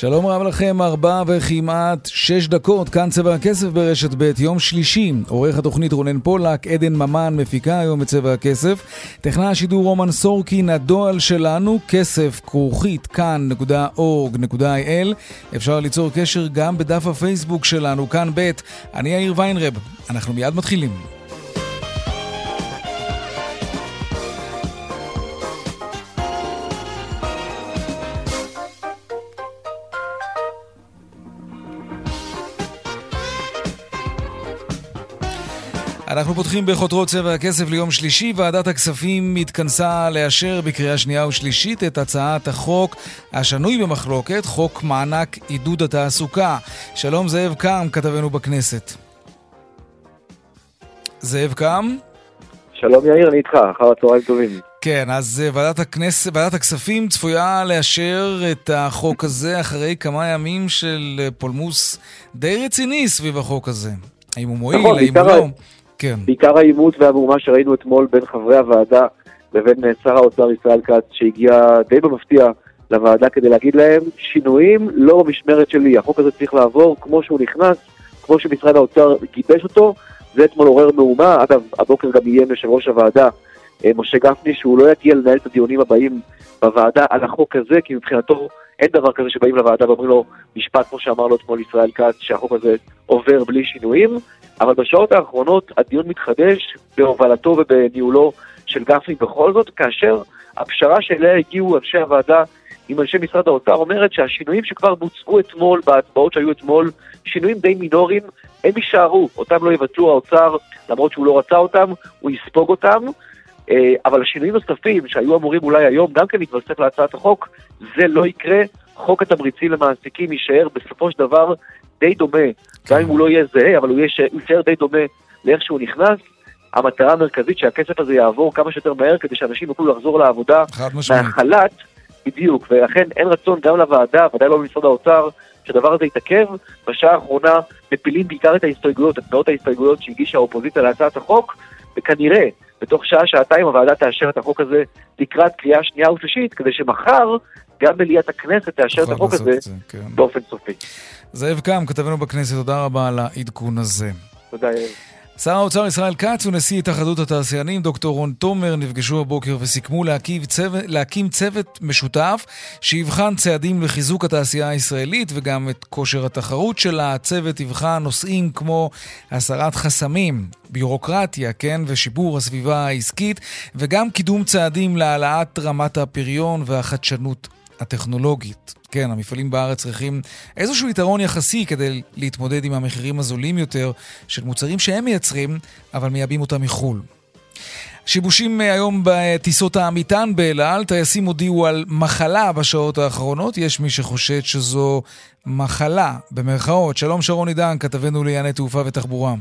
שלום רב לכם, ארבע וכמעט שש דקות, כאן צבע הכסף ברשת ב', יום שלישי. עורך התוכנית רונן פולק, עדן ממן מפיקה היום את צבע הכסף. טכנה השידור רומן סורקין, הדועל שלנו, כסף כרוכית כאן.org.il. אפשר ליצור קשר גם בדף הפייסבוק שלנו, כאן ב'. אני יאיר ויינרב, אנחנו מיד מתחילים. אנחנו פותחים בחותרות צבע הכסף ליום שלישי. ועדת הכספים התכנסה לאשר בקריאה שנייה ושלישית את הצעת החוק השנוי במחלוקת, חוק מענק עידוד התעסוקה. שלום זאב קם, כתבנו בכנסת. זאב קם? שלום יאיר, אני איתך, אחר הצהריים טובים. כן, אז אה, ועדת, הכנס, ועדת הכספים צפויה לאשר את החוק הזה אחרי כמה ימים של אה, פולמוס די רציני סביב החוק הזה. האם הוא מועיל, נכון, האם הוא לא? כן. בעיקר העימות והמהומה שראינו אתמול בין חברי הוועדה לבין אה, שר האוצר ישראל כץ, שהגיע די במפתיע לוועדה כדי להגיד להם, שינויים לא במשמרת שלי, החוק הזה צריך לעבור כמו שהוא נכנס, כמו שמשרד האוצר גיבש אותו, זה אתמול עורר מהומה, אגב, הבוקר גם איים יושב ראש הוועדה, אה, משה גפני, שהוא לא יגיע לנהל את הדיונים הבאים בוועדה על החוק הזה, כי מבחינתו אין דבר כזה שבאים לוועדה ואומרים לו משפט כמו שאמר לו אתמול ישראל כץ, שהחוק הזה עובר בלי שינויים, אבל בשעות האחרונות הדיון מתחדש בהובלתו ובניהולו של גפני בכל זאת, כאשר הפשרה שאליה הגיעו אנשי הוועדה עם אנשי משרד האוצר אומרת שהשינויים שכבר בוצעו אתמול בהצבעות שהיו אתמול, שינויים די מינוריים, הם יישארו, אותם לא יבצעו האוצר, למרות שהוא לא רצה אותם, הוא יספוג אותם, אה, אבל השינויים נוספים שהיו אמורים אולי היום גם כן להתווסף להצעת החוק, זה לא יקרה. חוק התמריצים למעסיקים יישאר בסופו של דבר די דומה, כן. גם אם הוא לא יהיה זהה, אבל הוא יישאר די דומה לאיך שהוא נכנס. המטרה המרכזית שהכסף הזה יעבור כמה שיותר מהר כדי שאנשים יוכלו לחזור לעבודה מהחל"ת, בדיוק, ולכן אין רצון גם לוועדה, ודאי לא במשרד האוצר, שהדבר הזה יתעכב. בשעה האחרונה מפילים בעיקר את ההסתייגויות, את מאות ההסתייגויות שהגישה האופוזיציה להצעת החוק, וכנראה בתוך שעה-שעתיים הוועדה תאשר את החוק הזה לקראת קריאה שנייה ושלישית, כדי שמחר גם מליאת הכנסת תאשר את החוק הזה זה, כן. באופן סופי. זאב קם, כתבנו בכנסת, תודה רבה על העדכון הזה. תודה, יאיר. שר האוצר ישראל כץ ונשיא התאחדות התעשיינים דוקטור רון תומר נפגשו הבוקר וסיכמו להקים צוות, להקים צוות משותף שיבחן צעדים לחיזוק התעשייה הישראלית וגם את כושר התחרות שלה. הצוות יבחן נושאים כמו הסרת חסמים, ביורוקרטיה, כן, ושיפור הסביבה העסקית וגם קידום צעדים להעלאת רמת הפריון והחדשנות הטכנולוגית. כן, המפעלים בארץ צריכים איזשהו יתרון יחסי כדי להתמודד עם המחירים הזולים יותר של מוצרים שהם מייצרים, אבל מייבאים אותם מחו"ל. שיבושים היום בטיסות המטען באל על, טייסים הודיעו על מחלה בשעות האחרונות, יש מי שחושד שזו מחלה, במרכאות. שלום שרון עידן, כתבנו לענייני תעופה ותחבורה.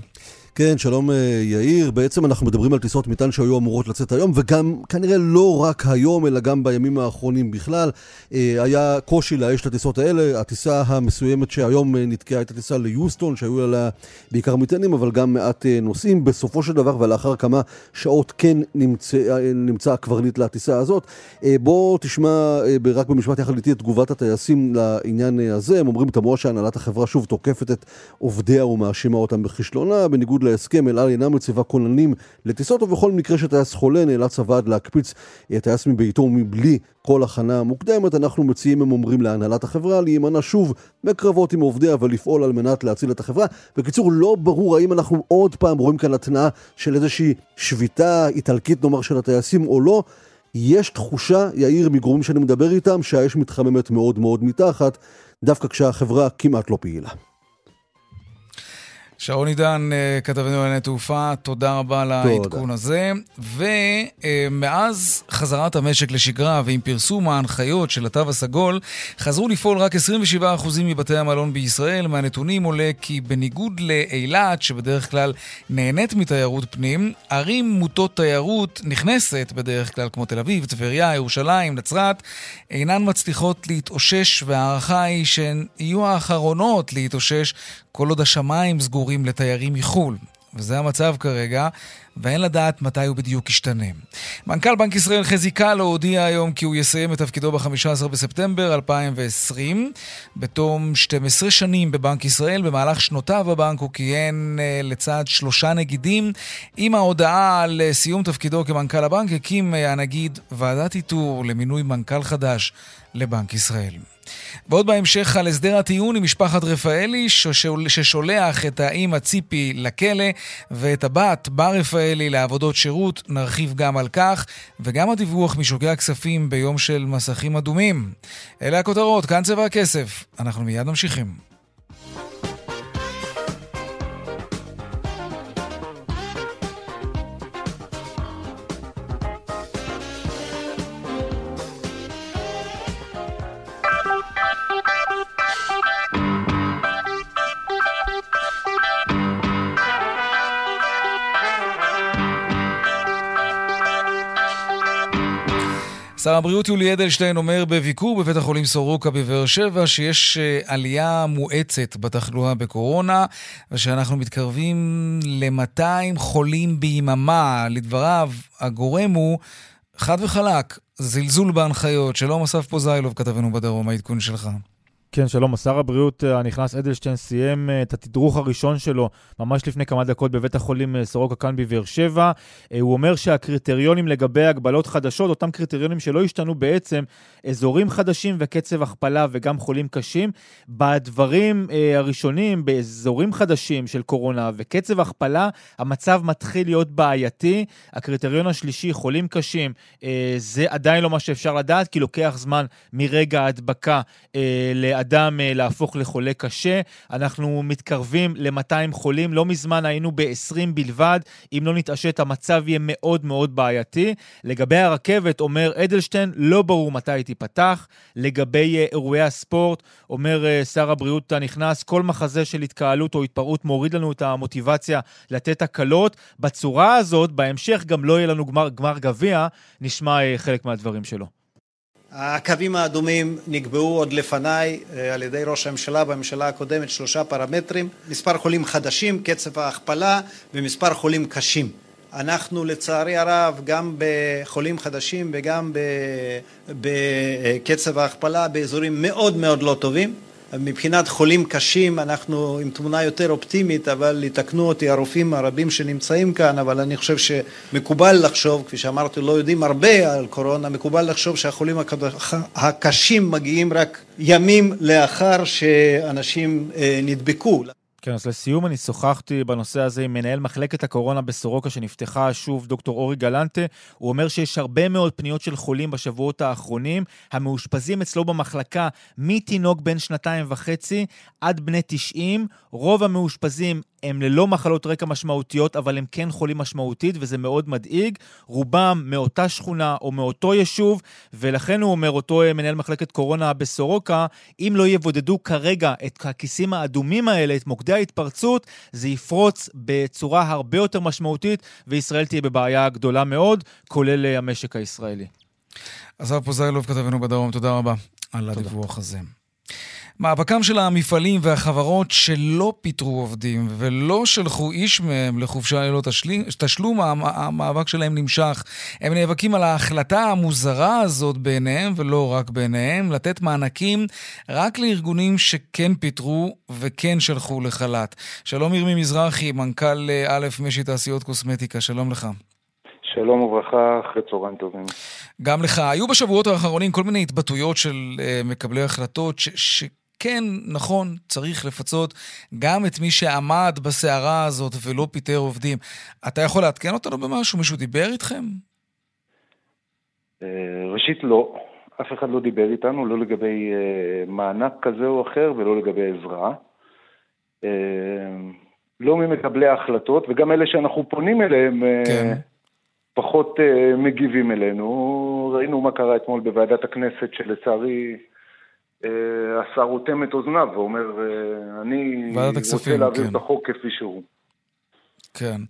כן, שלום אה, יאיר. בעצם אנחנו מדברים על טיסות מטען שהיו אמורות לצאת היום, וגם כנראה לא רק היום, אלא גם בימים האחרונים בכלל. אה, היה קושי לאייש את הטיסות האלה. הטיסה המסוימת שהיום אה, נתקעה הייתה טיסה ליוסטון, שהיו עליה בעיקר מטענים, אבל גם מעט נוסעים. בסופו של דבר, ולאחר כמה שעות כן נמצא, נמצא הקברניט לטיסה הזאת. בוא תשמע רק במשפט יחד איתי את תגובת הטייסים לעניין הזה. הם אומרים תמוה שהנהלת החברה שוב תוקפת את עובדיה ומאשימה אותם בכישלונה, בניגוד להסכם, אל על אינה מציבה כוננים לטיסות, ובכל מקרה שטייס חולה נאלץ הוועד להקפיץ טייס מביתו מבלי כל הכנה מוקדמת. אנחנו מציעים, הם אומרים להנהלת החברה, להימנע שוב מקרבות עם עובדיה ולפעול על מנת להציל את החברה. בקיצור, לא ברור האם אנחנו עוד פעם רואים כאן התנעה של איזושהי שביתה איטלקית, נאמר, של הטייסים או לא. יש תחושה, יאיר, מגורמים שאני מדבר איתם, שהאש מתחממת מאוד מאוד מתחת, דווקא כשהחברה כמעט לא פעילה. שרון עידן, אה, כתבנו לענייני תעופה, תודה רבה על העדכון הזה. ומאז חזרת המשק לשגרה ועם פרסום ההנחיות של התו הסגול, חזרו לפעול רק 27% מבתי המלון בישראל. מהנתונים עולה כי בניגוד לאילת, שבדרך כלל נהנית מתיירות פנים, ערים מוטות תיירות נכנסת בדרך כלל, כמו תל אביב, טבריה, ירושלים, נצרת, אינן מצליחות להתאושש, וההערכה היא שהן יהיו האחרונות להתאושש כל עוד השמיים סגורים לתיירים מחו"ל. וזה המצב כרגע, ואין לדעת מתי הוא בדיוק ישתנה. מנכ"ל בנק ישראל חזי קאלו הודיע היום כי הוא יסיים את תפקידו ב-15 בספטמבר 2020. בתום 12 שנים בבנק ישראל, במהלך שנותיו בבנק הוא כיהן uh, לצד שלושה נגידים. עם ההודעה על uh, סיום תפקידו כמנכ"ל הבנק, הקים uh, הנגיד ועדת איתור למינוי מנכ"ל חדש לבנק ישראל. ועוד בהמשך על הסדר הטיעון עם משפחת רפאלי, ששולח את האימא ציפי לכלא ואת הבת בר רפאלי לעבודות שירות. נרחיב גם על כך, וגם הדיווח משוגי הכספים ביום של מסכים אדומים. אלה הכותרות, כאן צבע הכסף. אנחנו מיד ממשיכים. שר הבריאות יולי אדלשטיין אומר בביקור בבית החולים סורוקה בבאר שבע שיש אה, עלייה מואצת בתחלואה בקורונה ושאנחנו מתקרבים ל-200 חולים ביממה. לדבריו, הגורם הוא חד וחלק, זלזול בהנחיות. שלום אסף פוזיילוב, כתבנו בדרום, העדכון שלך. כן, שלום. שר הבריאות אה, הנכנס אדלשטיין סיים אה, את התדרוך הראשון שלו ממש לפני כמה דקות בבית החולים אה, סורוקה כאן בבאר שבע. הוא אומר שהקריטריונים לגבי הגבלות חדשות, אותם קריטריונים שלא השתנו בעצם, אזורים חדשים וקצב הכפלה וגם חולים קשים. בדברים הראשונים, באזורים חדשים של קורונה וקצב הכפלה, המצב מתחיל להיות בעייתי. הקריטריון השלישי, חולים קשים, זה עדיין לא מה שאפשר לדעת, כי לוקח זמן מרגע ההדבקה אדם אה, להפוך לחולה קשה. אנחנו מתקרבים ל-200 חולים. לא מזמן היינו ב-20 בלבד. אם לא נתעשת, המצב יהיה מאוד מאוד בעייתי. לגבי הרכבת, אומר אדלשטיין, לא ברור מתי היא תיפתח. לגבי אה, אירועי הספורט, אומר אה, שר הבריאות הנכנס, כל מחזה של התקהלות או התפרעות מוריד לנו את המוטיבציה לתת הקלות. בצורה הזאת, בהמשך גם לא יהיה לנו גמר, גמר גביע. נשמע חלק מהדברים שלו. הקווים האדומים נקבעו עוד לפניי אה, על ידי ראש הממשלה בממשלה הקודמת שלושה פרמטרים מספר חולים חדשים, קצב ההכפלה ומספר חולים קשים. אנחנו לצערי הרב גם בחולים חדשים וגם בקצב ההכפלה באזורים מאוד מאוד לא טובים מבחינת חולים קשים אנחנו עם תמונה יותר אופטימית, אבל יתקנו אותי הרופאים הרבים שנמצאים כאן, אבל אני חושב שמקובל לחשוב, כפי שאמרתי, לא יודעים הרבה על קורונה, מקובל לחשוב שהחולים הקשים מגיעים רק ימים לאחר שאנשים אה, נדבקו. כן, אז לסיום אני שוחחתי בנושא הזה עם מנהל מחלקת הקורונה בסורוקה שנפתחה שוב, דוקטור אורי גלנטה. הוא אומר שיש הרבה מאוד פניות של חולים בשבועות האחרונים, המאושפזים אצלו במחלקה מתינוק בן שנתיים וחצי עד בני 90. רוב המאושפזים הם ללא מחלות רקע משמעותיות, אבל הם כן חולים משמעותית, וזה מאוד מדאיג. רובם מאותה שכונה או מאותו יישוב, ולכן הוא אומר, אותו מנהל מחלקת קורונה בסורוקה, אם לא יבודדו כרגע את הכיסים האדומים האלה, את מוקדי ההתפרצות, זה יפרוץ בצורה הרבה יותר משמעותית, וישראל תהיה בבעיה גדולה מאוד, כולל המשק הישראלי. אסף פוזיילוב, כתבנו בדרום, תודה רבה על הדיווח הזה. מאבקם של המפעלים והחברות שלא פיטרו עובדים ולא שלחו איש מהם לחופשה ללא תשלום, המאבק שלהם נמשך. הם נאבקים על ההחלטה המוזרה הזאת בעיניהם, ולא רק בעיניהם, לתת מענקים רק לארגונים שכן פיטרו וכן שלחו לחל"ת. שלום ירמי מזרחי, מנכ"ל אה, א' משי תעשיות קוסמטיקה, שלום לך. שלום וברכה, אחרי צהריים טובים. גם לך. היו בשבועות האחרונים כל מיני התבטאויות של uh, מקבלי החלטות ש- כן, נכון, צריך לפצות גם את מי שעמד בסערה הזאת ולא פיטר עובדים. אתה יכול לעדכן אותנו במשהו? מישהו דיבר איתכם? אה, ראשית, לא. אף אחד לא דיבר איתנו, לא לגבי אה, מענק כזה או אחר ולא לגבי עזרה. אה, לא ממקבלי ההחלטות, וגם אלה שאנחנו פונים אליהם כן. פחות מגיבים אלינו. ראינו מה קרה אתמול בוועדת הכנסת, שלצערי השר רותם את אוזניו ואומר, אני רוצה להעביר כן. את החוק כפי שהוא. כן.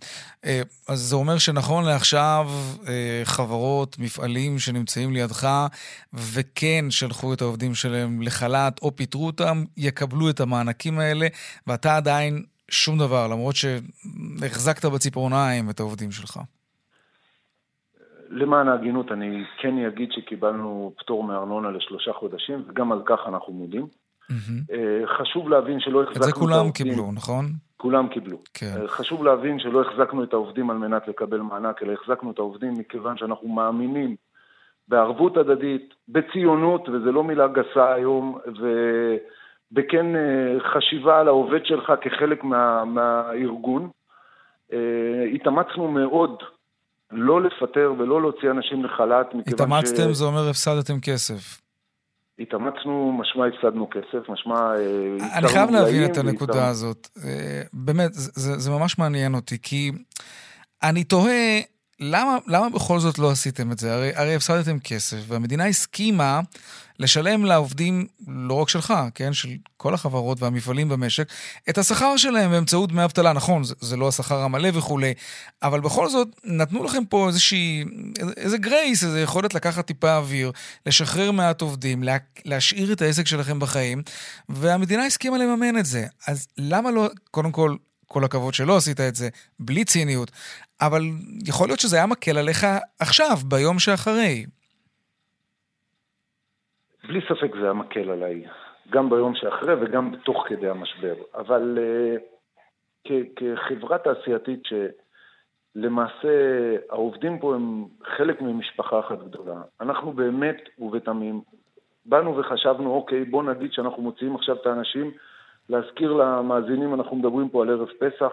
אה, אז זה אומר שנכון לעכשיו, אה, חברות, מפעלים שנמצאים לידך, וכן שלחו את העובדים שלהם לחל"ת או פיטרו אותם, יקבלו את המענקים האלה, ואתה עדיין שום דבר, למרות שהחזקת בציפורניים את העובדים שלך. למען ההגינות, אני כן אגיד שקיבלנו פטור מארנונה לשלושה חודשים, וגם על כך אנחנו מודים. Mm-hmm. חשוב להבין שלא החזקנו את העובדים. את זה כולם קיבלו, נכון? כולם קיבלו. כן. אה, חשוב להבין שלא החזקנו את העובדים על מנת לקבל מענק, אלא החזקנו את העובדים מכיוון שאנחנו מאמינים בערבות הדדית, בציונות, וזו לא מילה גסה היום, ובכן אה, חשיבה על העובד שלך כחלק מה, מהארגון. התאמצנו מאוד לא לפטר ולא להוציא אנשים לחל"ת, מכיוון התאמצתם, ש... התאמצתם, זה אומר הפסדתם כסף. התאמצנו, משמע הפסדנו כסף, משמע... אה, אני חייב להבין את הנקודה והתאמצ... הזאת. אה, באמת, זה, זה ממש מעניין אותי, כי אני תוהה, למה, למה בכל זאת לא עשיתם את זה? הרי, הרי הפסדתם כסף, והמדינה הסכימה לשלם לעובדים, לא רק שלך, כן, של כל החברות והמפעלים במשק, את השכר שלהם באמצעות דמי אבטלה. נכון, זה, זה לא השכר המלא וכולי, אבל בכל זאת נתנו לכם פה איזושהי, איזה גרייס, איזו יכולת לקחת טיפה אוויר, לשחרר מעט עובדים, לה, להשאיר את העסק שלכם בחיים, והמדינה הסכימה לממן את זה. אז למה לא, קודם כל, כל הכבוד שלא עשית את זה, בלי ציניות, אבל יכול להיות שזה היה מקל עליך עכשיו, ביום שאחרי. בלי ספק זה היה מקל עליי, גם ביום שאחרי וגם תוך כדי המשבר. אבל uh, כחברה תעשייתית שלמעשה העובדים פה הם חלק ממשפחה אחת גדולה, אנחנו באמת ובתמים באנו וחשבנו, אוקיי, בוא נגיד שאנחנו מוציאים עכשיו את האנשים, להזכיר למאזינים, אנחנו מדברים פה על ערב פסח,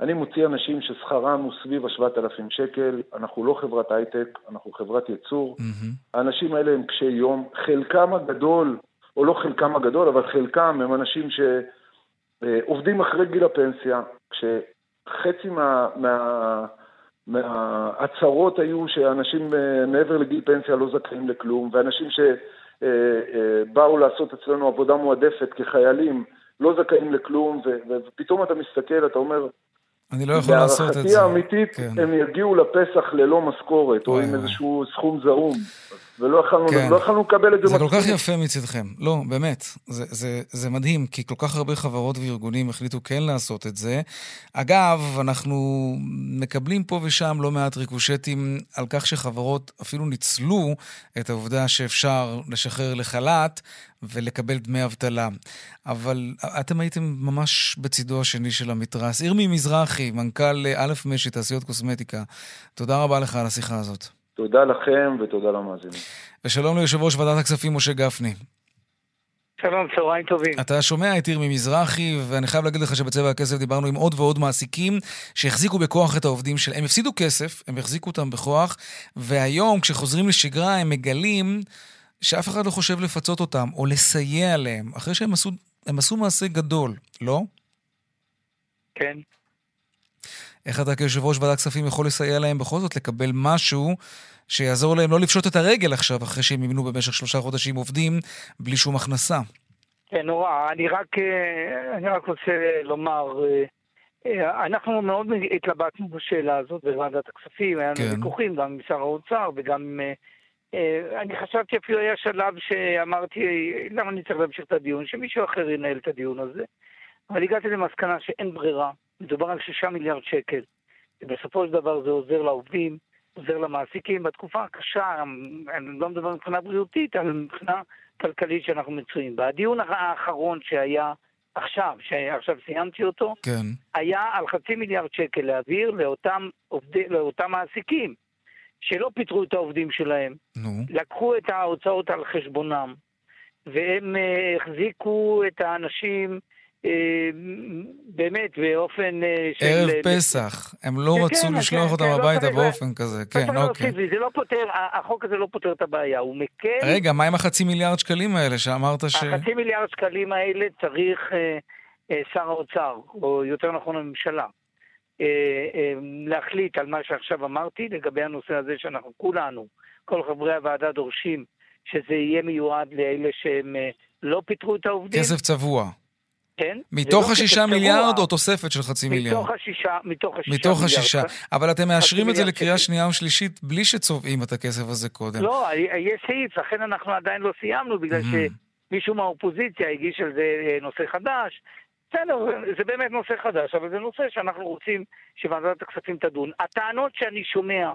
אני מוציא אנשים ששכרם הוא סביב ה-7,000 שקל, אנחנו לא חברת הייטק, אנחנו חברת ייצור. Mm-hmm. האנשים האלה הם קשי יום, חלקם הגדול, או לא חלקם הגדול, אבל חלקם הם אנשים שעובדים אחרי גיל הפנסיה, כשחצי מה... מה מההצהרות היו שאנשים אה, מעבר לגיל פנסיה לא זכאים לכלום, ואנשים שבאו לעשות אצלנו עבודה מועדפת כחיילים לא זכאים לכלום, ופתאום אתה מסתכל, אתה אומר, אני לא יכול לעשות את זה. להערכתי האמיתית, כן. הם יגיעו לפסח ללא משכורת, או עם איזשהו סכום זעום. ולא יכלנו, כן. לא לקבל את זה. זה כל כך יפה מצדכם. לא, באמת, זה, זה, זה מדהים, כי כל כך הרבה חברות וארגונים החליטו כן לעשות את זה. אגב, אנחנו מקבלים פה ושם לא מעט ריקושטים על כך שחברות אפילו ניצלו את העובדה שאפשר לשחרר לחל"ת ולקבל דמי אבטלה. אבל אתם הייתם ממש בצידו השני של המתרס. ירמי מזרחי, מנכ"ל א' משי, תעשיות קוסמטיקה, תודה רבה לך על השיחה הזאת. תודה לכם ותודה למאזינים. ושלום ליושב ראש ועדת הכספים משה גפני. שלום, צהריים טובים. אתה שומע את ירמי מזרחי, ואני חייב להגיד לך שבצבע הכסף דיברנו עם עוד ועוד מעסיקים שהחזיקו בכוח את העובדים שלהם. הם הפסידו כסף, הם החזיקו אותם בכוח, והיום כשחוזרים לשגרה הם מגלים שאף אחד לא חושב לפצות אותם או לסייע להם, אחרי שהם עשו, עשו מעשה גדול, לא? כן. איך אתה כיושב ראש ועדת כספים יכול לסייע להם בכל זאת לקבל משהו שיעזור להם לא לפשוט את הרגל עכשיו, אחרי שהם ימנו במשך שלושה חודשים עובדים בלי שום הכנסה? כן, נורא. אני רק, אה, אני רק רוצה לומר, אה, אה, אנחנו מאוד התלבטנו בשאלה הזאת בוועדת הכספים, היה לנו כן. ויכוחים גם עם שר האוצר וגם. אני חשבתי אפילו היה שלב שאמרתי, למה אני צריך להמשיך את הדיון? שמישהו אחר ינהל את הדיון הזה. אבל הגעתי למסקנה שאין ברירה. מדובר על שישה מיליארד שקל. ובסופו של דבר זה עוזר לעובדים, עוזר למעסיקים בתקופה הקשה, אני לא מדבר מבחינה בריאותית, אבל מבחינה כלכלית שאנחנו מצויים בה. הדיון האחרון שהיה עכשיו, שעכשיו סיימתי אותו, כן. היה על חצי מיליארד שקל להעביר לאותם, עובדי, לאותם מעסיקים שלא פיטרו את העובדים שלהם, נו. לקחו את ההוצאות על חשבונם, והם uh, החזיקו את האנשים אה, באמת, באופן אה, של... ערב פסח, הם לא כן, רצו כן, לשלוח כן, אותם לא הביתה לא באופן כזה, כן, אוקיי. זה לא פותר, החוק הזה לא פותר את הבעיה, הוא מקל... רגע, מה עם החצי מיליארד שקלים האלה שאמרת ש... החצי מיליארד שקלים האלה צריך... אה, שר האוצר, או יותר נכון הממשלה, להחליט על מה שעכשיו אמרתי לגבי הנושא הזה שאנחנו כולנו, כל חברי הוועדה דורשים שזה יהיה מיועד לאלה שהם לא פיטרו את העובדים. כסף צבוע. כן. מתוך לא השישה מיליארד או תוספת של חצי מיליארד? מתוך השישה, מתוך השישה מתוך השישה. אבל אתם מאשרים את זה לקריאה שנייה ושלישית בלי שצובעים את הכסף הזה קודם. לא, יש סעיף, לכן אנחנו עדיין לא סיימנו, בגלל שמישהו מהאופוזיציה הגיש על זה אה, נושא חדש. בסדר, זה באמת נושא חדש, אבל זה נושא שאנחנו רוצים שוועדת הכספים תדון. הטענות שאני שומע,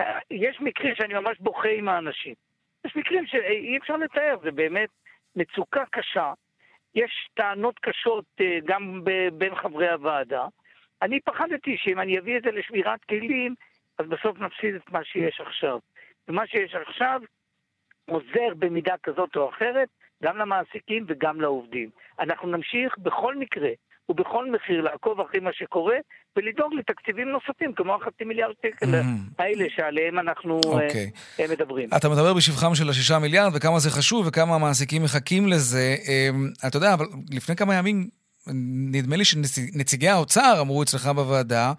אה, יש מקרים שאני ממש בוכה עם האנשים. יש מקרים שאי אפשר לתאר, זה באמת מצוקה קשה. יש טענות קשות אה, גם בין חברי הוועדה. אני פחדתי שאם אני אביא את זה לשמירת כלים, אז בסוף נפסיד את מה שיש עכשיו. ומה שיש עכשיו עוזר במידה כזאת או אחרת גם למעסיקים וגם לעובדים. אנחנו נמשיך בכל מקרה ובכל מחיר לעקוב אחרי מה שקורה ולדאוג לתקציבים נוספים, כמו החצי מיליארד שקל mm-hmm. האלה שעליהם אנחנו okay. אוקיי. uh, אה, מדברים. אתה מדבר בשבחם של השישה מיליארד וכמה זה חשוב וכמה המעסיקים מחכים לזה. Um, אתה יודע, אבל לפני כמה ימים נדמה לי שנציגי האוצר אמרו אצלך בוועדה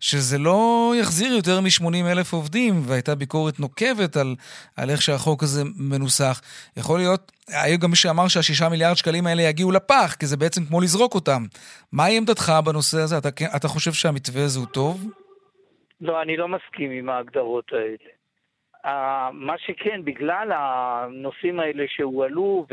שזה לא יחזיר יותר מ-80 אלף עובדים, והייתה ביקורת נוקבת על, על איך שהחוק הזה מנוסח. יכול להיות, היה גם מי שאמר שהשישה מיליארד שקלים האלה יגיעו לפח, כי זה בעצם כמו לזרוק אותם. מהי עמדתך בנושא הזה? אתה, אתה חושב שהמתווה הזה הוא טוב? לא, אני לא מסכים עם ההגדרות האלה. מה שכן, בגלל הנושאים האלה שהועלו,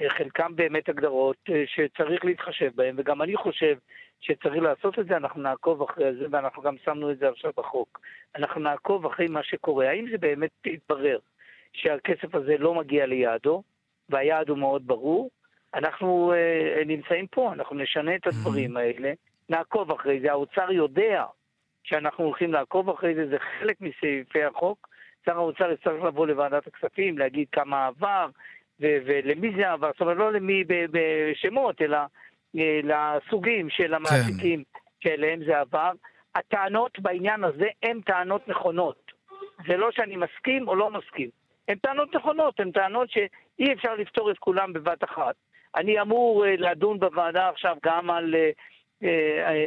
וחלקם באמת הגדרות uh, שצריך להתחשב בהם, וגם אני חושב שצריך לעשות את זה, אנחנו נעקוב אחרי זה, ואנחנו גם שמנו את זה עכשיו בחוק. אנחנו נעקוב אחרי מה שקורה. האם זה באמת יתברר שהכסף הזה לא מגיע ליעדו, והיעד הוא מאוד ברור? אנחנו uh, נמצאים פה, אנחנו נשנה את הדברים האלה, נעקוב אחרי זה. האוצר יודע שאנחנו הולכים לעקוב אחרי זה, זה חלק מסעיפי החוק. שר האוצר יצטרך לבוא לוועדת הכספים, להגיד כמה עבר ולמי זה עבר, זאת אומרת לא למי בשמות, אלא אה, לסוגים של המעסיקים כן. שאליהם זה עבר. הטענות בעניין הזה הן טענות נכונות. זה לא שאני מסכים או לא מסכים. הן טענות נכונות, הן טענות שאי אפשר לפתור את כולם בבת אחת. אני אמור אה, לדון בוועדה עכשיו גם על אה, אה,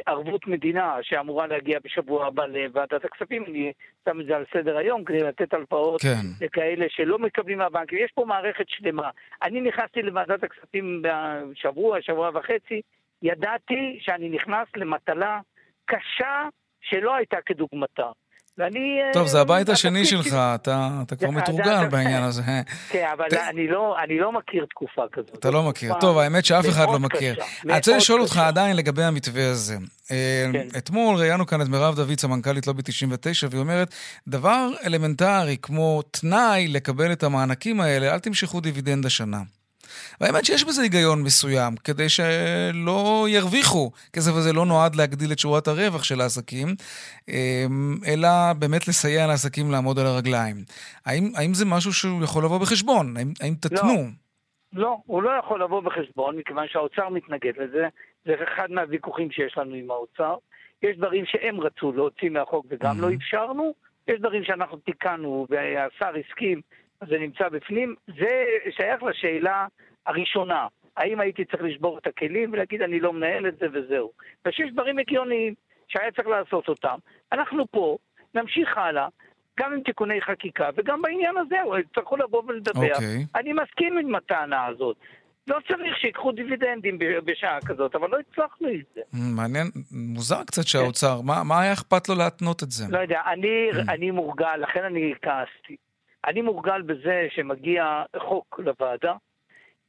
ערבות מדינה שאמורה להגיע בשבוע הבא לוועדת הכספים, אני שם את זה על סדר היום כדי לתת הלוואות כן. לכאלה שלא מקבלים מהבנקים. יש פה מערכת שלמה. אני נכנסתי לוועדת הכספים בשבוע, שבוע וחצי, ידעתי שאני נכנס למטלה קשה שלא הייתה כדוגמתה. ואני... טוב, זה הבית השני שלך, אתה, אתה כבר מתורגל בעניין הזה. כן, אבל אני, לא, אני לא מכיר תקופה כזאת. אתה לא מכיר. טוב, האמת שאף אחד לא מכיר. אני רוצה לשאול אותך עדיין לגבי המתווה הזה. אה, כן. אתמול ראיינו כאן את מירב דוד, סמנכ"לית לובי 99, והיא אומרת, דבר אלמנטרי כמו תנאי לקבל את המענקים האלה, אל תמשכו דיבידנד השנה. והאמת שיש בזה היגיון מסוים, כדי שלא ירוויחו. הכסף הזה לא נועד להגדיל את שורת הרווח של העסקים, אמ, אלא באמת לסייע לעסקים לעמוד על הרגליים. האם, האם זה משהו שהוא יכול לבוא בחשבון? האם, האם תתנו? לא. לא, הוא לא יכול לבוא בחשבון, מכיוון שהאוצר מתנגד לזה. זה אחד מהוויכוחים שיש לנו עם האוצר. יש דברים שהם רצו להוציא מהחוק וגם mm-hmm. לא אפשרנו. יש דברים שאנחנו תיקנו והשר הסכים זה נמצא בפנים. זה שייך לשאלה הראשונה, האם הייתי צריך לשבור את הכלים ולהגיד אני לא מנהל את זה וזהו. ושיש דברים הגיוניים שהיה צריך לעשות אותם. אנחנו פה, נמשיך הלאה, גם עם תיקוני חקיקה, וגם בעניין הזה יצטרכו לבוא ולדבר. Okay. אוקיי. אני מסכים עם הטענה הזאת. לא צריך שיקחו דיבידנדים בשעה כזאת, אבל לא הצלחנו את זה. מעניין, מוזר קצת שהאוצר, מה, מה היה אכפת לו להתנות את זה? לא יודע, אני, אני מורגל, לכן אני כעסתי. אני מורגל בזה שמגיע חוק לוועדה,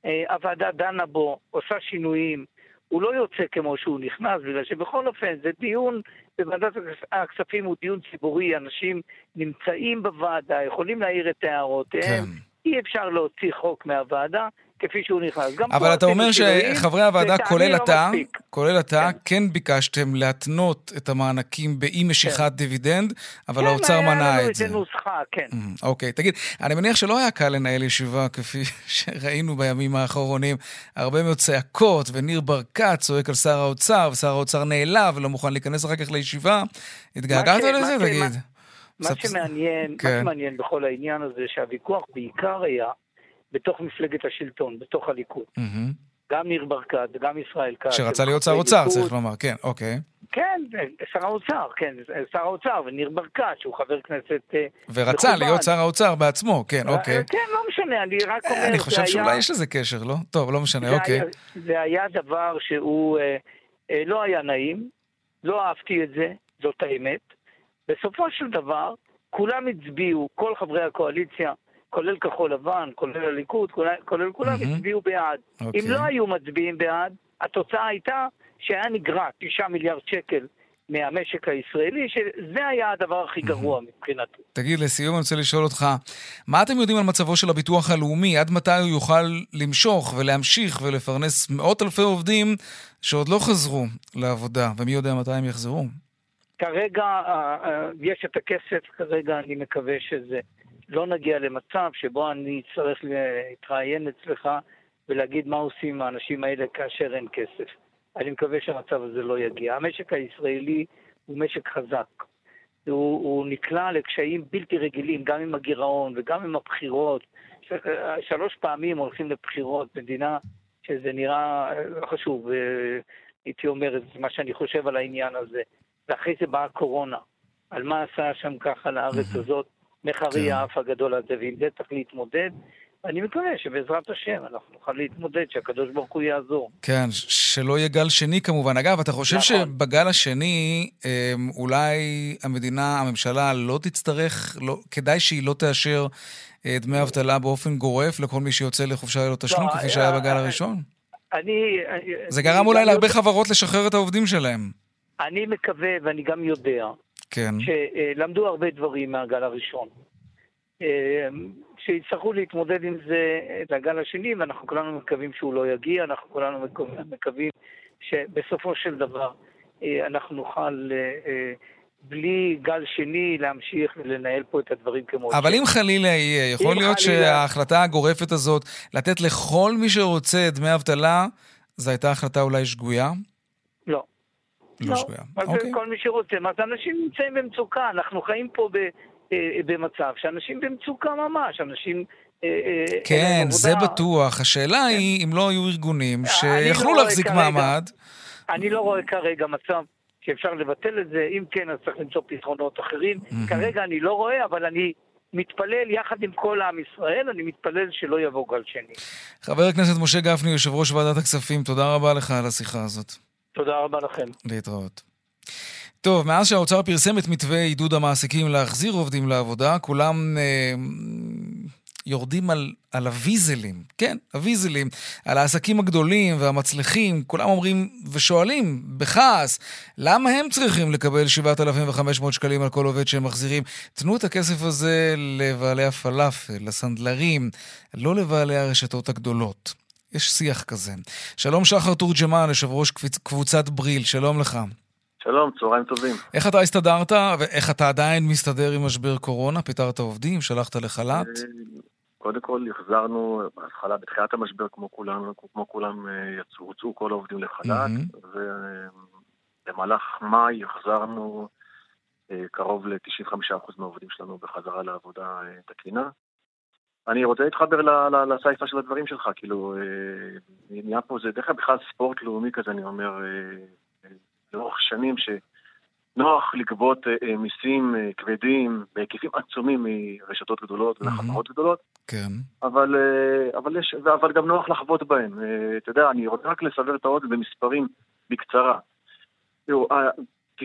אה, הוועדה דנה בו, עושה שינויים, הוא לא יוצא כמו שהוא נכנס, בגלל שבכל אופן זה דיון בוועדת הכספים הוא דיון ציבורי, אנשים נמצאים בוועדה, יכולים להעיר את הערותיהם, כן. אי אפשר להוציא חוק מהוועדה, כפי שהוא נכנס. אבל אתה אומר שחברי הוועדה, כולל לא אתה, כולל אתה, כן. כן ביקשתם להתנות את המענקים באי משיכת כן. דיבידנד, אבל כן, האוצר מנע את זה. כן, היה לנו איזה נוסחה, כן. Mm, אוקיי, תגיד, אני מניח שלא היה קל לנהל ישיבה כפי שראינו בימים האחרונים. הרבה מאוד צעקות, וניר ברקת צועק על שר האוצר, ושר האוצר נעלב ולא מוכן להיכנס אחר כך לישיבה. התגעגעת לזה, תגיד? מה שמעניין, כן. מה שמעניין בכל העניין הזה, שהוויכוח בעיקר היה בתוך מפלגת השלטון, בתוך הליכוד. Mm-hmm. גם ניר ברקת וגם ישראל כץ. שרצה להיות שר אוצר, צריך לומר, כן, אוקיי. כן, שר האוצר, כן, שר האוצר, וניר ברקת, שהוא חבר כנסת אה, ורצה להיות שר האוצר בעצמו, כן, אוקיי. כן, לא משנה, אני רק אומר, אני חושב שאולי יש לזה קשר, לא? טוב, לא משנה, אוקיי. זה היה דבר שהוא לא היה נעים, לא אהבתי את זה, זאת האמת. בסופו של דבר, כולם הצביעו, כל חברי הקואליציה, כולל כחול לבן, כולל הליכוד, כולל, כולל כולם, mm-hmm. הצביעו בעד. Okay. אם לא היו מצביעים בעד, התוצאה הייתה שהיה נגרע 9 מיליארד שקל מהמשק הישראלי, שזה היה הדבר הכי גרוע מבחינתי. תגיד, לסיום אני רוצה לשאול אותך, מה אתם יודעים על מצבו של הביטוח הלאומי? עד מתי הוא יוכל למשוך ולהמשיך ולפרנס מאות אלפי עובדים שעוד לא חזרו לעבודה, ומי יודע מתי הם יחזרו? כרגע אה, אה, יש את הכסף, כרגע אני מקווה שזה לא נגיע למצב שבו אני אצטרך להתראיין אצלך ולהגיד מה עושים האנשים האלה כאשר אין כסף. אני מקווה שהמצב הזה לא יגיע. המשק הישראלי הוא משק חזק. הוא, הוא נקלע לקשיים בלתי רגילים, גם עם הגירעון וגם עם הבחירות. שלוש פעמים הולכים לבחירות, מדינה שזה נראה לא חשוב, הייתי אומר, זה מה שאני חושב על העניין הזה. ואחרי זה באה הקורונה. על מה עשה שם ככה לארץ הזאת, מחרי כן. האף הגדול הזה, ועם זה צריך להתמודד. אני מקווה שבעזרת השם אנחנו נוכל להתמודד, שהקדוש ברוך הוא יעזור. כן, שלא יהיה גל שני כמובן. אגב, אתה חושב נכון. שבגל השני אמ, אולי המדינה, הממשלה לא תצטרך, לא, כדאי שהיא לא תאשר אה, דמי אבטלה באופן גורף לכל מי שיוצא לחופשה ללא תשלום, לא, כפי שהיה אה, בגל אה, הראשון? אני... זה גרם אולי להרבה חברות לשחרר את העובדים שלהם. אני מקווה, ואני גם יודע, כן. שלמדו הרבה דברים מהגל הראשון. שיצטרכו להתמודד עם זה לגל השני, ואנחנו כולנו מקווים שהוא לא יגיע, אנחנו כולנו מקווים שבסופו של דבר אה, אנחנו נוכל... אה, אה, בלי גל שני להמשיך ולנהל פה את הדברים כמו ש... אבל אם חלילה יהיה, יכול להיות חלילה... שההחלטה הגורפת הזאת לתת לכל מי שרוצה דמי אבטלה, זו הייתה החלטה אולי שגויה? לא. לא, לא שגויה. מה אוקיי. כל מי שרוצה? מה זה אנשים נמצאים במצוקה, אנחנו חיים פה ב... אה, במצב שאנשים במצוקה ממש, אנשים... אה, אה, כן, זה בטוח. השאלה כן. היא אם לא היו ארגונים לא שיכלו להחזיק מעמד. אני לא רואה כרגע מצב שאפשר לבטל את זה, אם כן, אז צריך למצוא פתרונות אחרים. כרגע אני לא רואה, אבל אני מתפלל יחד עם כל עם ישראל, אני מתפלל שלא יבוא גל שני. חבר הכנסת משה גפני, יושב ראש ועדת הכספים, תודה רבה לך על השיחה הזאת. תודה רבה לכם. להתראות. טוב, מאז שהאוצר פרסם את מתווה עידוד המעסיקים להחזיר עובדים לעבודה, כולם אה, יורדים על, על הוויזלים, כן, הוויזלים, על העסקים הגדולים והמצליחים, כולם אומרים ושואלים בכעס, למה הם צריכים לקבל 7,500 שקלים על כל עובד שהם מחזירים? תנו את הכסף הזה לבעלי הפלאפל, לסנדלרים, לא לבעלי הרשתות הגדולות. יש שיח כזה. שלום שחר תורג'מן, יושב ראש קבוצת בריל, שלום לך. שלום, צהריים טובים. איך אתה הסתדרת, ואיך אתה עדיין מסתדר עם משבר קורונה? פיטרת עובדים? שלחת לחל"ת? אה, קודם כל החזרנו, בהתחלה, בתחילת המשבר, כמו כולם, כמו כולם אה, יצאו, הוצאו כל העובדים לחל"ת, ובמהלך מאי החזרנו אה, קרוב ל-95% מהעובדים שלנו בחזרה לעבודה תקינה. אני רוצה להתחבר לסייפה של הדברים שלך, כאילו, נהיה פה, זה דרך כלל בכלל ספורט לאומי כזה, אני אומר, לאורך שנים שנוח לגבות אה, אה, מיסים אה, כבדים בהיקפים עצומים מרשתות גדולות ומחברות גדולות. כן. אבל, אבל, יש, אבל גם נוח לחוות בהם. אתה יודע, אני רוצה רק לסבר את האוזן במספרים בקצרה. תראו, 98.5%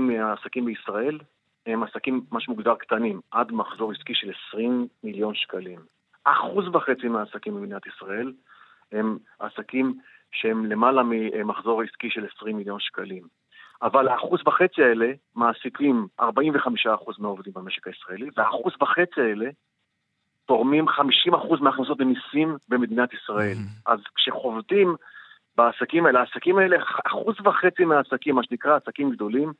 מהעסקים בישראל הם עסקים, מה שמוגדר קטנים, עד מחזור עסקי של 20 מיליון שקלים. אחוז וחצי מהעסקים במדינת ישראל הם עסקים שהם למעלה ממחזור עסקי של 20 מיליון שקלים. אבל האחוז וחצי האלה מעסיקים 45% מהעובדים במשק הישראלי, והאחוז וחצי האלה תורמים 50% מההכנסות במיסים במדינת ישראל. Mm-hmm. אז כשחובטים בעסקים האלה, העסקים האלה, אחוז וחצי מהעסקים, מה שנקרא עסקים גדולים,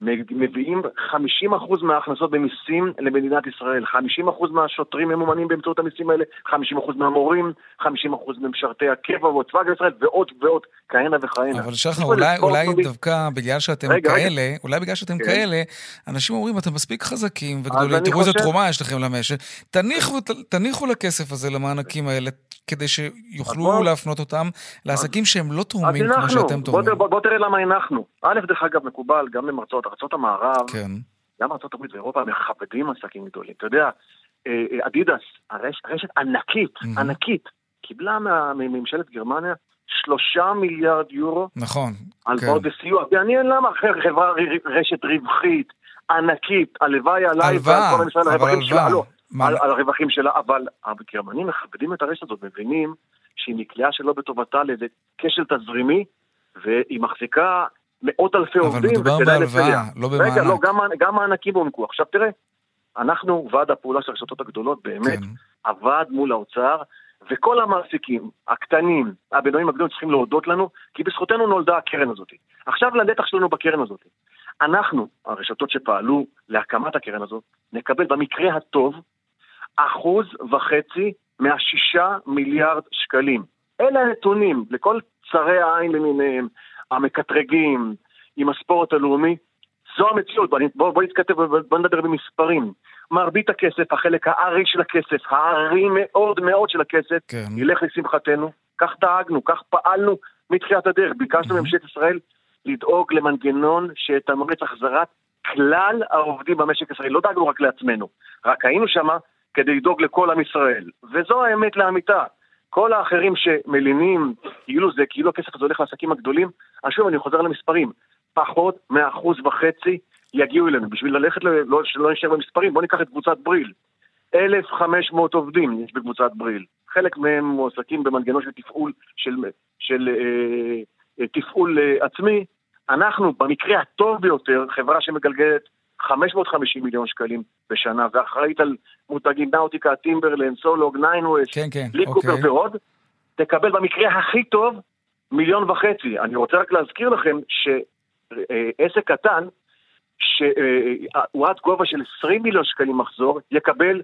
מביאים 50% מההכנסות במיסים למדינת ישראל, 50% מהשוטרים ממומנים באמצעות המיסים האלה, 50% מהמורים, 50% ממשרתי הקבע וצבא ישראל ועוד ועוד, כהנה וכהנה. אבל שחר, אולי, אולי דווקא בגלל שאתם רגע, כאלה, רגע. אולי בגלל שאתם כן. כאלה, אנשים אומרים, אתם מספיק חזקים וגדולים, תראו איזה תרומה יש לכם למשק, תניחו, תניחו לכסף הזה למענקים האלה, כדי שיוכלו להפנות אותם לעסקים שהם לא תורמים כמו שאתם תורמים. בוא, בוא תראה למה הנחנו. א', דרך אגב, מקובל גם במרצות, ארצות המערב, כן. גם ארצות הברית ואירופה מכבדים עסקים גדולים. אתה יודע, אה, אה, אדידס, הרש, רשת ענקית, mm-hmm. ענקית, קיבלה מממשלת גרמניה שלושה מיליארד יורו. נכון. הלוואות כן. וסיוע. מעניין למה חברה רשת רווחית, ענקית, הלוואי עליי ועל כל הממשלה, הרווחים שלה. לא, על, על הרווחים שלה, אבל הגרמנים מכבדים את הרשת הזאת, מבינים שהיא נקלעה שלא בטובתה לאיזה כשל תזרימי, והיא מחזיקה מאות אלפי עובדים, אבל מדובר בהלוואה, לא במענק. רגע, לא, גם, גם מענקים הוענקו. עכשיו תראה, אנחנו, ועד הפעולה של הרשתות הגדולות, באמת, כן. עבד מול האוצר, וכל המעסיקים, הקטנים, הבינוניים הגדולים צריכים להודות לנו, כי בזכותנו נולדה הקרן הזאת. עכשיו לנתח שלנו בקרן הזאת. אנחנו, הרשתות שפעלו להקמת הקרן הזאת, נקבל במקרה הטוב אחוז וחצי מהשישה מיליארד שקלים. אלה הנתונים לכל צרי העין למיניהם, המקטרגים, עם הספורט הלאומי. זו המציאות, בוא, בוא, בוא נתכתב, בוא נדבר במספרים. מרבית הכסף, החלק הארי של הכסף, הארי מאוד מאוד של הכסף, כן. ילך לשמחתנו. כך דאגנו, כך פעלנו מתחילת הדרך. ביקשנו מממשלת ישראל לדאוג למנגנון שיתמרץ החזרת כלל העובדים במשק הישראלי. לא דאגנו רק לעצמנו, רק היינו שמה כדי לדאוג לכל עם ישראל. וזו האמת לאמיתה. כל האחרים שמלינים, כאילו זה, כאילו הכסף הזה הולך לעסקים הגדולים, אז שוב אני חוזר למספרים, פחות מאחוז וחצי יגיעו אלינו. בשביל ללכת, לא, שלא נשאר במספרים, בואו ניקח את קבוצת בריל. 1,500 עובדים יש בקבוצת בריל. חלק מהם מועסקים במנגנון של תפעול, של, של אה, אה, תפעול אה, עצמי. אנחנו, במקרה הטוב ביותר, חברה שמגלגלת 550 מיליון שקלים בשנה, ואחראית על מותגים Nautica, Timberland, סולוג, ניינווייס, כן, כן, Lee Cooper אוקיי. ועוד, תקבל במקרה הכי טוב מיליון וחצי. אני רוצה רק להזכיר לכם שעסק קטן, שהוא עד גובה של 20 מיליון שקלים מחזור, יקבל,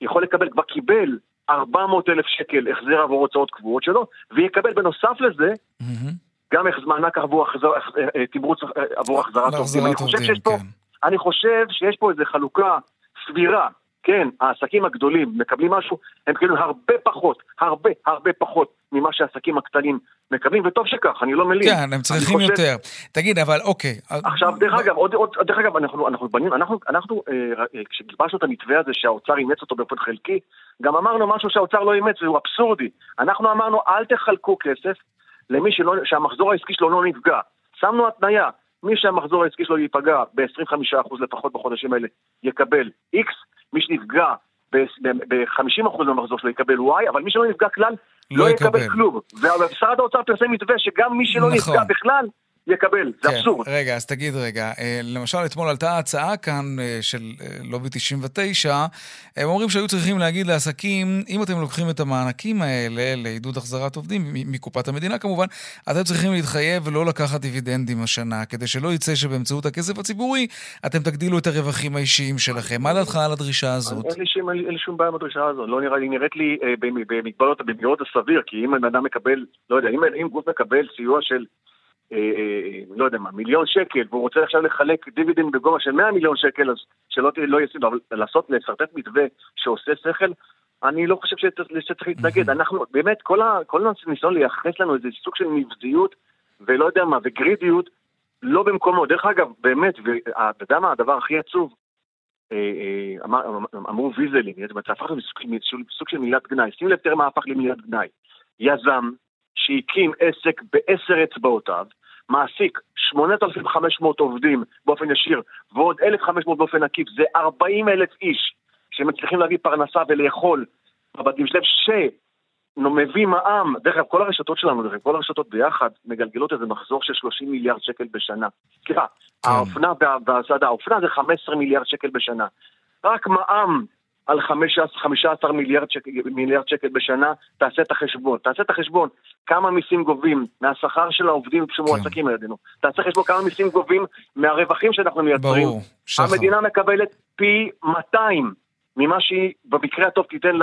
יכול לקבל, כבר קיבל 400 אלף שקל החזר עבור הוצאות קבועות שלו, ויקבל בנוסף לזה, mm-hmm. גם מענק עבור אה, תמרוץ אה, עבור החזרת עובדים. אני חושב שיש פה... כן. אני חושב שיש פה איזו חלוקה סבירה. כן, העסקים הגדולים מקבלים משהו, הם מקבלים הרבה פחות, הרבה הרבה פחות ממה שהעסקים הקטנים מקבלים, וטוב שכך, אני לא מלין. כן, הם צריכים חושב... יותר. תגיד, אבל אוקיי. עכשיו, דרך אגב, עוד, עוד, דרך אגב, אנחנו, אנחנו בנים, אנחנו, אנחנו אה, אה, כשגיבשנו את המתווה הזה שהאוצר אימץ אותו באופן חלקי, גם אמרנו משהו שהאוצר לא אימץ, והוא אבסורדי. אנחנו אמרנו, אל תחלקו כסף למי שלא, שהמחזור העסקי שלו לא נפגע. שמנו התניה, מי שהמחזור העסקי שלו ייפגע ב-25% לפחות בחודשים האלה יקבל X, מי שנפגע ב-50% מהמחזור שלו יקבל Y, אבל מי שלא נפגע כלל לא, לא יקבל כלום. ומשרד האוצר פרסם מתווה שגם מי שלא נכון. נפגע בכלל יקבל, זה כן, אבסורד. רגע, אז תגיד רגע, אה, למשל אתמול עלתה הצעה כאן אה, של אה, לובי 99, הם אומרים שהיו צריכים להגיד לעסקים, אם אתם לוקחים את המענקים האלה לעידוד החזרת עובדים, מקופת המדינה כמובן, אתם צריכים להתחייב ולא לקחת דיבידנדים השנה, כדי שלא יצא שבאמצעות הכסף הציבורי אתם תגדילו את הרווחים האישיים שלכם. מה דעתך על הדרישה הזאת? אין לי שום בעיה עם הדרישה הזאת, לא נראה לי, נראית לי במגבלות, במגבלות הסביר, כי אם בן אדם מקבל, לא יודע, אם גוף מקבל סיוע של לא יודע מה, מיליון שקל, והוא רוצה עכשיו לחלק דיבידנד בגובה של 100 מיליון שקל, אז שלא לא ישים, אבל לעשות, לשרטט מתווה שעושה שכל, אני לא חושב שצריך להתנגד. אנחנו, באמת, כל, ה, כל הניסיון לייחס לנו איזה סוג של נבזיות, ולא יודע מה, וגרידיות, לא במקומו. דרך אגב, באמת, ואתה יודע מה, הדבר הכי עצוב, אה, אמרו ויזלים, זה הפך לסוג של מילת גנאי. שים לב תראה מה הפך למילת גנאי. יזם שהקים עסק בעשר אצבעותיו, מעסיק 8,500 עובדים באופן ישיר ועוד 1,500 באופן עקיף, זה 40 אלף איש שמצליחים להביא פרנסה ולאכול בבתים שלהם, שמביא מע"מ, דרך אגב, כל הרשתות שלנו, דרך אגב, כל הרשתות ביחד מגלגלות איזה מחזור של 30 מיליארד שקל בשנה. סליחה, כן. האופנה והסעדה, האופנה זה 15 מיליארד שקל בשנה. רק מע"מ על 15 מיליארד, שק, מיליארד שקל בשנה, תעשה את החשבון. תעשה את החשבון כמה מיסים גובים מהשכר של העובדים שמועסקים כן. על ידינו. תעשה חשבון כמה מיסים גובים מהרווחים שאנחנו מייצרים. ברור, שחר. המדינה מקבלת פי 200 ממה שהיא במקרה הטוב תיתן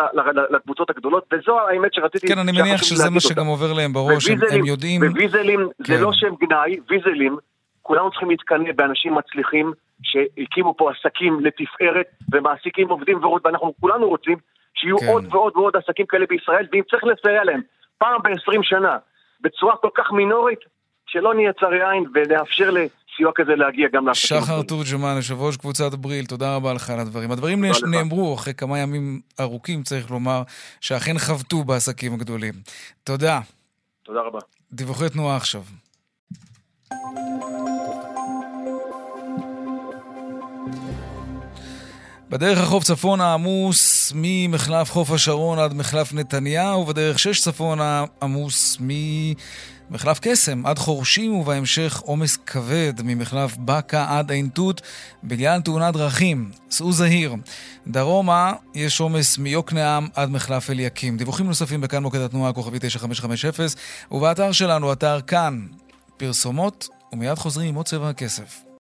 לקבוצות הגדולות, וזו האמת שרציתי... כן, אני מניח שזה מה שגם עובר להם בראש, הם, הם יודעים... וויזלים, כן. זה לא שם גנאי, ויזלים, כולנו צריכים להתקנא באנשים מצליחים שהקימו פה עסקים לתפארת ומעסיקים עובדים ועוד, ואנחנו כולנו רוצים שיהיו כן. עוד ועוד ועוד עסקים כאלה בישראל, ואם צריך לסייע להם פעם ב-20 שנה בצורה כל כך מינורית, שלא נהיה צרי עין ונאפשר סיוע כזה להגיע גם לעסקים. שחר תורג'מן, יושב ראש קבוצת בריל, תודה רבה לך על הדברים. הדברים נאמרו אחרי כמה ימים ארוכים, צריך לומר, שאכן חבטו בעסקים הגדולים. תודה. תודה רבה. דיווחי תנועה עכשיו. בדרך החוף צפונה עמוס ממחלף חוף השרון עד מחלף נתניהו, ובדרך שש צפונה עמוס ממחלף קסם עד חורשים, ובהמשך עומס כבד ממחלף באקה עד עין תות בגלל תאונת דרכים. סעו זהיר. דרומה יש עומס מיוקנעם עד מחלף אליקים. דיווחים נוספים בכאן מוקד התנועה כוכבי 9550 ובאתר שלנו, אתר כאן. פרסומות, ומיד חוזרים עם עוד צבע הכסף.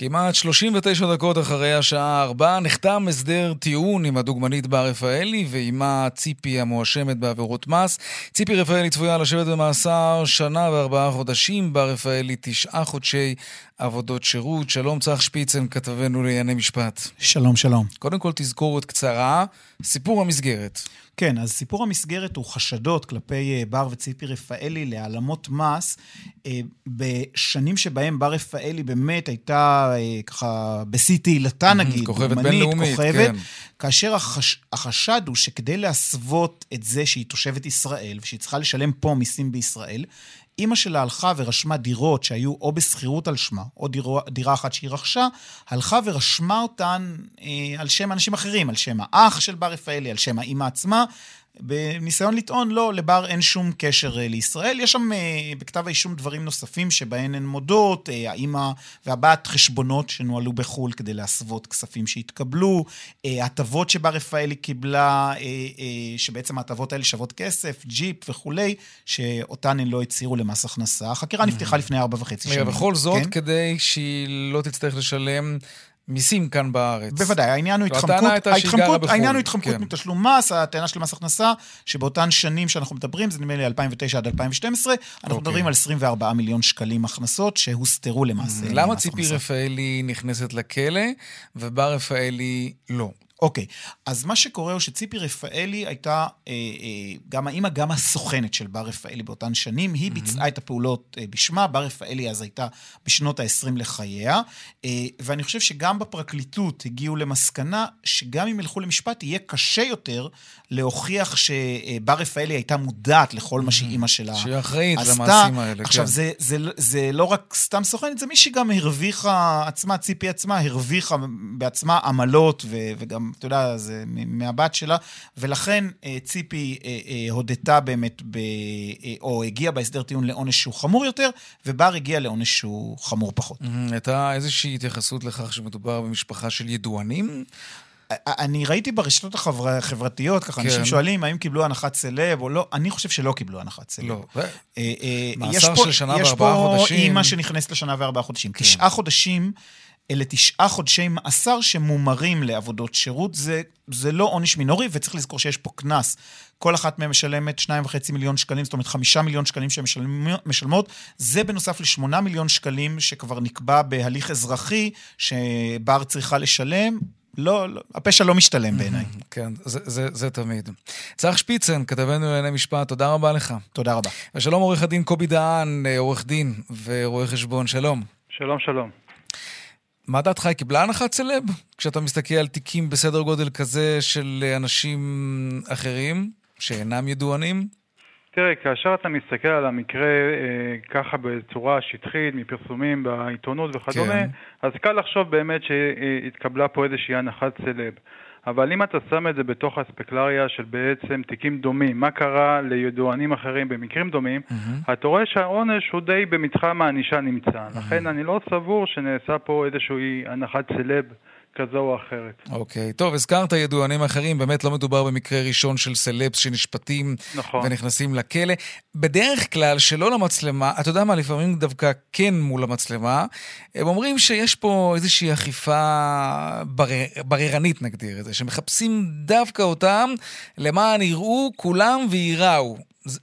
כמעט 39 דקות אחרי השעה 4 נחתם הסדר טיעון עם הדוגמנית בר רפאלי ועימה ציפי המואשמת בעבירות מס. ציפי רפאלי צפויה לשבת במאסר שנה וארבעה חודשים, בר רפאלי תשעה חודשי עבודות שירות. שלום צח שפיצן, כתבנו לענייני משפט. שלום, שלום. קודם כל תזכורת קצרה, סיפור המסגרת. כן, אז סיפור המסגרת הוא חשדות כלפי אה, בר וציפי רפאלי להעלמות מס אה, בשנים שבהם בר רפאלי באמת הייתה אה, ככה בשיא תהילתה נגיד, כוכבת בינלאומית, כן. כאשר החש, החשד הוא שכדי להסוות את זה שהיא תושבת ישראל ושהיא צריכה לשלם פה מיסים בישראל, אימא שלה הלכה ורשמה דירות שהיו או בשכירות על שמה, או דירו, דירה אחת שהיא רכשה, הלכה ורשמה אותן אה, על שם אנשים אחרים, על שם האח של בר רפאלי, על שם האימא עצמה, בניסיון לטעון, לא, לבר אין שום קשר אה, לישראל. יש שם אה, בכתב האישום דברים נוספים שבהן הן מודות, אה, האימא והבת חשבונות שנוהלו בחו"ל כדי להסוות כספים שהתקבלו, הטבות שבר רפאלי קיבלה, שבעצם ההטבות האלה שוות כסף, ג'יפ וכולי, שאותן הן לא הצהירו למס הכנסה. החקירה נפתחה לפני ארבע וחצי שנים. בכל זאת, כן? כדי שהיא לא תצטרך לשלם מיסים כאן בארץ. בוודאי, העניין הוא התחמקות, ההתחמקות, העניין הוא התחמקות כן. מתשלום מס, הטענה של מס הכנסה, שבאותן שנים שאנחנו מדברים, זה נדמה לי 2009 עד 2012, אנחנו אוקיי. מדברים על 24 מיליון שקלים הכנסות שהוסתרו למעשה. למה ציפי רפאלי נכנסת לכלא ובר רפאלי לא? אוקיי, אז מה שקורה הוא שציפי רפאלי הייתה אה, אה, גם האימא, גם הסוכנת של בר רפאלי באותן שנים. היא mm-hmm. ביצעה את הפעולות אה, בשמה, בר רפאלי אז הייתה בשנות ה-20 לחייה, אה, ואני חושב שגם בפרקליטות הגיעו למסקנה שגם אם ילכו למשפט, יהיה קשה יותר להוכיח שבר רפאלי הייתה מודעת לכל מה שאימא שלה עשתה. שהיא אחראית למעשים האלה, עכשיו, כן. זה, זה, זה, זה לא רק סתם סוכנת, זה מי שגם הרוויחה עצמה, ציפי עצמה, הרוויחה בעצמה עמלות ו, וגם אתה יודע, זה מהבת שלה, ולכן אה, ציפי אה, אה, הודתה באמת, ב, או הגיעה בהסדר טיעון לעונש שהוא חמור יותר, ובר הגיע לעונש שהוא חמור פחות. הייתה איזושהי התייחסות לכך שמדובר במשפחה של ידוענים? אני ראיתי ברשתות החברתיות, ככה כן. אנשים שואלים האם קיבלו הנחת סלב או לא, אני חושב שלא קיבלו הנחת סלב. לא. מאסר של שנה וארבעה חודשים. יש פה אימא שנכנסת לשנה וארבעה חודשים. כן. תשעה חודשים אלה תשעה חודשי מאסר שמומרים לעבודות שירות. זה, זה לא עונש מינורי, וצריך לזכור שיש פה קנס. כל אחת מהן משלמת 2.5 מיליון שקלים, זאת אומרת 5 מיליון שקלים שהן משלמות. זה בנוסף ל-8 מיליון שקלים שכבר נקבע בהליך אזרחי, שבר צריכה לשלם. לא, לא, הפשע לא משתלם בעיניי. כן, זה, זה, זה תמיד. צח שפיצן, כתבנו לענייני משפט, תודה רבה לך. תודה רבה. ושלום עורך הדין קובי דהן, עורך דין ורואה חשבון, שלום. שלום, שלום. מה דעתך, היא קיבלה הנחת סלב? כשאתה מסתכל על תיקים בסדר גודל כזה של אנשים אחרים, שאינם ידוענים? תראה, כאשר אתה מסתכל על המקרה אה, ככה בצורה שטחית, מפרסומים בעיתונות וכדומה, כן. אז קל לחשוב באמת שהתקבלה פה איזושהי הנחת סלב. אבל אם אתה שם את זה בתוך האספקלריה של בעצם תיקים דומים, מה קרה לידוענים אחרים במקרים דומים, mm-hmm. אתה רואה שהעונש הוא די במתחם הענישה נמצא. Mm-hmm. לכן אני לא סבור שנעשה פה איזושהי הנחת סלב כזו או אחרת. אוקיי, okay. טוב, הזכרת ידוענים אחרים, באמת לא מדובר במקרה ראשון של סלפס שנשפטים נכון. ונכנסים לכלא. בדרך כלל, שלא למצלמה, אתה יודע מה, לפעמים דווקא כן מול המצלמה, הם אומרים שיש פה איזושהי אכיפה ברר, בררנית, נגדיר את זה, שמחפשים דווקא אותם למען יראו כולם וייראו.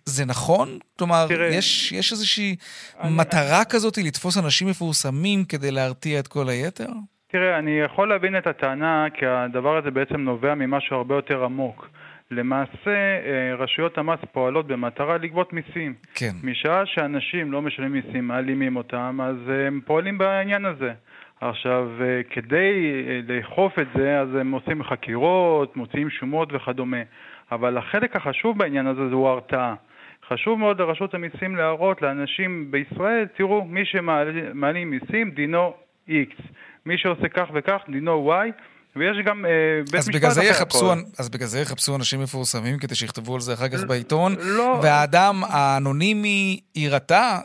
זה נכון? כלומר, תראה, יש, יש איזושהי אני, מטרה אני... כזאת לתפוס אנשים מפורסמים כדי להרתיע את כל היתר? תראה, אני יכול להבין את הטענה, כי הדבר הזה בעצם נובע ממשהו הרבה יותר עמוק. למעשה, אה, רשויות המס פועלות במטרה לגבות מיסים. כן. משעה שאנשים לא משלמים מיסים, מעלימים אותם, אז הם פועלים בעניין הזה. עכשיו, אה, כדי אה, לאכוף את זה, אז הם עושים חקירות, מוציאים שומות וכדומה. אבל החלק החשוב בעניין הזה זו הרתעה. חשוב מאוד לרשות המיסים להראות לאנשים בישראל, תראו, מי שמעלים מיסים דינו X, מי שעושה כך וכך דינו Y, ויש גם אה, בית משפט אחר יחפשו, אז בגלל זה יחפשו אנשים מפורסמים כדי שיכתבו על זה אחר כך בעיתון, לא, והאדם האנונימי יירתע,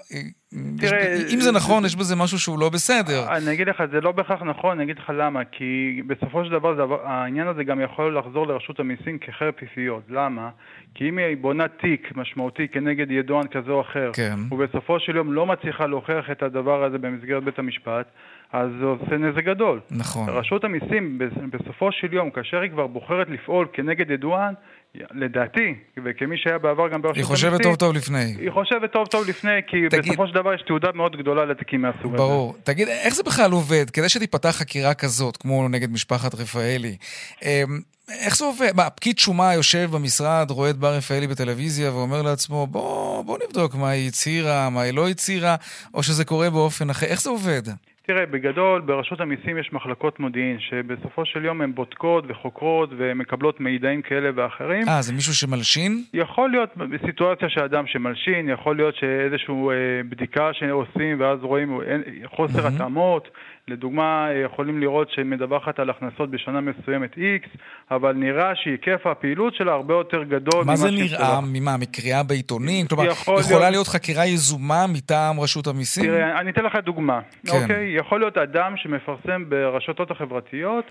תראה, אם זה נכון, יש בזה משהו שהוא לא בסדר. אני אגיד לך, זה לא בהכרח נכון, אני אגיד לך למה. כי בסופו של דבר, העניין הזה גם יכול לחזור לרשות המיסים כחרב פיפיות. למה? כי אם היא בונה תיק משמעותי כנגד ידוען כזה או אחר, כן. ובסופו של יום לא מצליחה להוכיח את הדבר הזה במסגרת בית המשפט, אז זה עושה נזק גדול. נכון. רשות המיסים, בסופו של יום, כאשר היא כבר בוחרת לפעול כנגד ידוען, לדעתי, וכמי שהיה בעבר גם ברשות המיסים... היא חושבת טוב טוב לפני. היא חושבת טוב טוב לפני, כי תגיד, בסופו של דבר יש תעודה מאוד גדולה לתיקים מהסוג הזה. ברור. תגיד, איך זה בכלל עובד? כדי שתיפתח חקירה כזאת, כמו נגד משפחת רפאלי, אמ, איך זה עובד? מה, פקיד שומה יושב במשרד, רואה את בר רפאלי בטלוויזיה ואומר לעצמו, בוא, בוא נבדוק מה היא הצהירה, מה היא לא הצהירה, או שזה קורה באופן אחר. איך זה עובד? תראה, בגדול, ברשות המיסים יש מחלקות מודיעין, שבסופו של יום הן בודקות וחוקרות ומקבלות מידעים כאלה ואחרים. אה, זה מישהו שמלשין? יכול להיות בסיטואציה של אדם שמלשין, יכול להיות שאיזושהי אה, בדיקה שעושים ואז רואים אין, חוסר mm-hmm. התאמות. לדוגמה, יכולים לראות שהיא מדווחת על הכנסות בשנה מסוימת X, אבל נראה שהיקף הפעילות שלה הרבה יותר גדול מה זה נראה? ממה? מקריאה בעיתונים? כלומר, יכול יכולה להיות... להיות חקירה יזומה מטעם רשות המיסים? תראה, אני אתן לך דוגמה. כן. אוקיי? יכול להיות אדם שמפרסם ברשתות החברתיות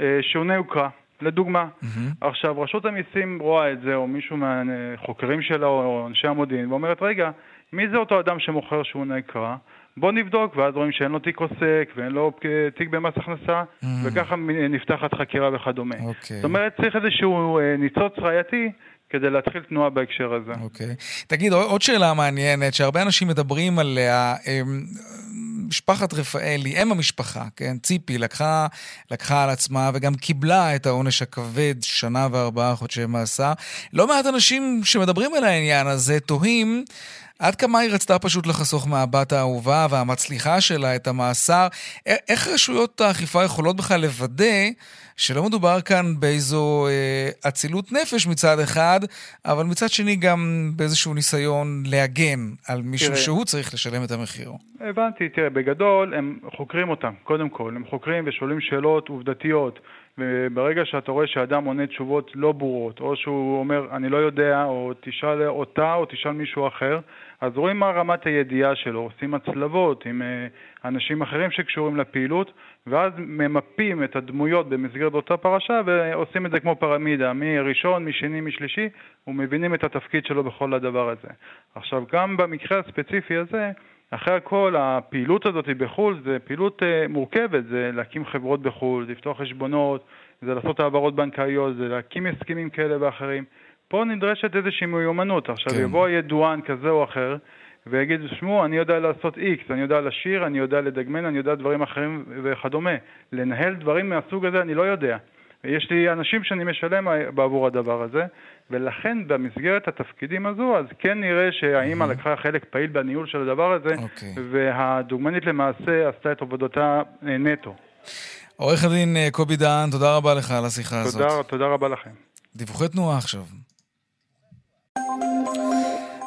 אה, שעונה יוקרה. לדוגמה. Mm-hmm. עכשיו, רשות המיסים רואה את זה, או מישהו מהחוקרים שלה, או אנשי המודיעין, ואומרת, רגע, מי זה אותו אדם שמוכר שעונה יקרה? בוא נבדוק, ואז רואים שאין לו תיק עוסק ואין לו תיק במס הכנסה, mm. וככה נפתחת חקירה וכדומה. Okay. אוקיי. זאת אומרת, צריך איזשהו אה, ניצוץ ראייתי כדי להתחיל תנועה בהקשר הזה. אוקיי. Okay. תגיד, עוד שאלה מעניינת, שהרבה אנשים מדברים עליה, אמ, משפחת רפאלי, אם המשפחה, כן, ציפי, לקחה, לקחה על עצמה וגם קיבלה את העונש הכבד, שנה וארבעה חודשי מאסר. לא מעט אנשים שמדברים על העניין הזה תוהים עד כמה היא רצתה פשוט לחסוך מהבת האהובה והמצליחה שלה את המאסר. איך רשויות האכיפה יכולות בכלל לוודא שלא מדובר כאן באיזו אה, אצילות נפש מצד אחד, אבל מצד שני גם באיזשהו ניסיון להגן על מישהו תראה, שהוא צריך לשלם את המחיר. הבנתי, תראה, בגדול הם חוקרים אותם, קודם כל. הם חוקרים ושואלים שאלות עובדתיות. וברגע שאתה רואה שאדם עונה תשובות לא ברורות, או שהוא אומר, אני לא יודע, או תשאל אותה, או תשאל מישהו אחר, אז רואים מה רמת הידיעה שלו, עושים הצלבות עם uh, אנשים אחרים שקשורים לפעילות, ואז ממפים את הדמויות במסגרת אותה פרשה ועושים את זה כמו פרמידה, מי ראשון, מי שני, מי שלישי, ומבינים את התפקיד שלו בכל הדבר הזה. עכשיו, גם במקרה הספציפי הזה, אחרי הכל, הפעילות הזאת בחו"ל זה פעילות uh, מורכבת, זה להקים חברות בחו"ל, זה לפתוח חשבונות, זה לעשות העברות בנקאיות, זה להקים הסכמים כאלה ואחרים. פה נדרשת איזושהי מיומנות. עכשיו, כן. יבוא ידוען כזה או אחר, ויגיד, שמעו, אני יודע לעשות X, אני יודע לשיר, אני יודע לדגמן, אני יודע דברים אחרים וכדומה. לנהל דברים מהסוג הזה אני לא יודע. יש לי אנשים שאני משלם בעבור הדבר הזה, ולכן במסגרת התפקידים הזו, אז כן נראה שהאימא mm-hmm. לקחה חלק פעיל בניהול של הדבר הזה, okay. אוקיי. והדוגמנית למעשה עשתה את עבודתה אה, נטו. עורך הדין אה, קובי דהן, תודה רבה לך על השיחה תודה, הזאת. תודה רבה לכם. דיווחי תנועה עכשיו.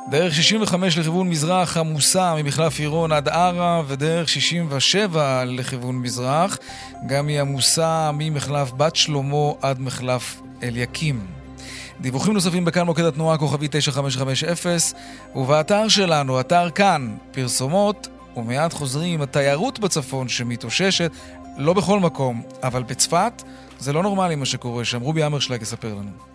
דרך 65 לכיוון מזרח עמוסה ממחלף עירון עד ערה, ודרך 67 לכיוון מזרח גם היא עמוסה ממחלף בת שלמה עד מחלף אליקים. דיווחים נוספים בכאן מוקד התנועה כוכבי 9550 ובאתר שלנו, אתר כאן, פרסומות, ומיד חוזרים עם התיירות בצפון שמתאוששת לא בכל מקום, אבל בצפת זה לא נורמלי מה שקורה שם. רובי אמרשלג יספר לנו.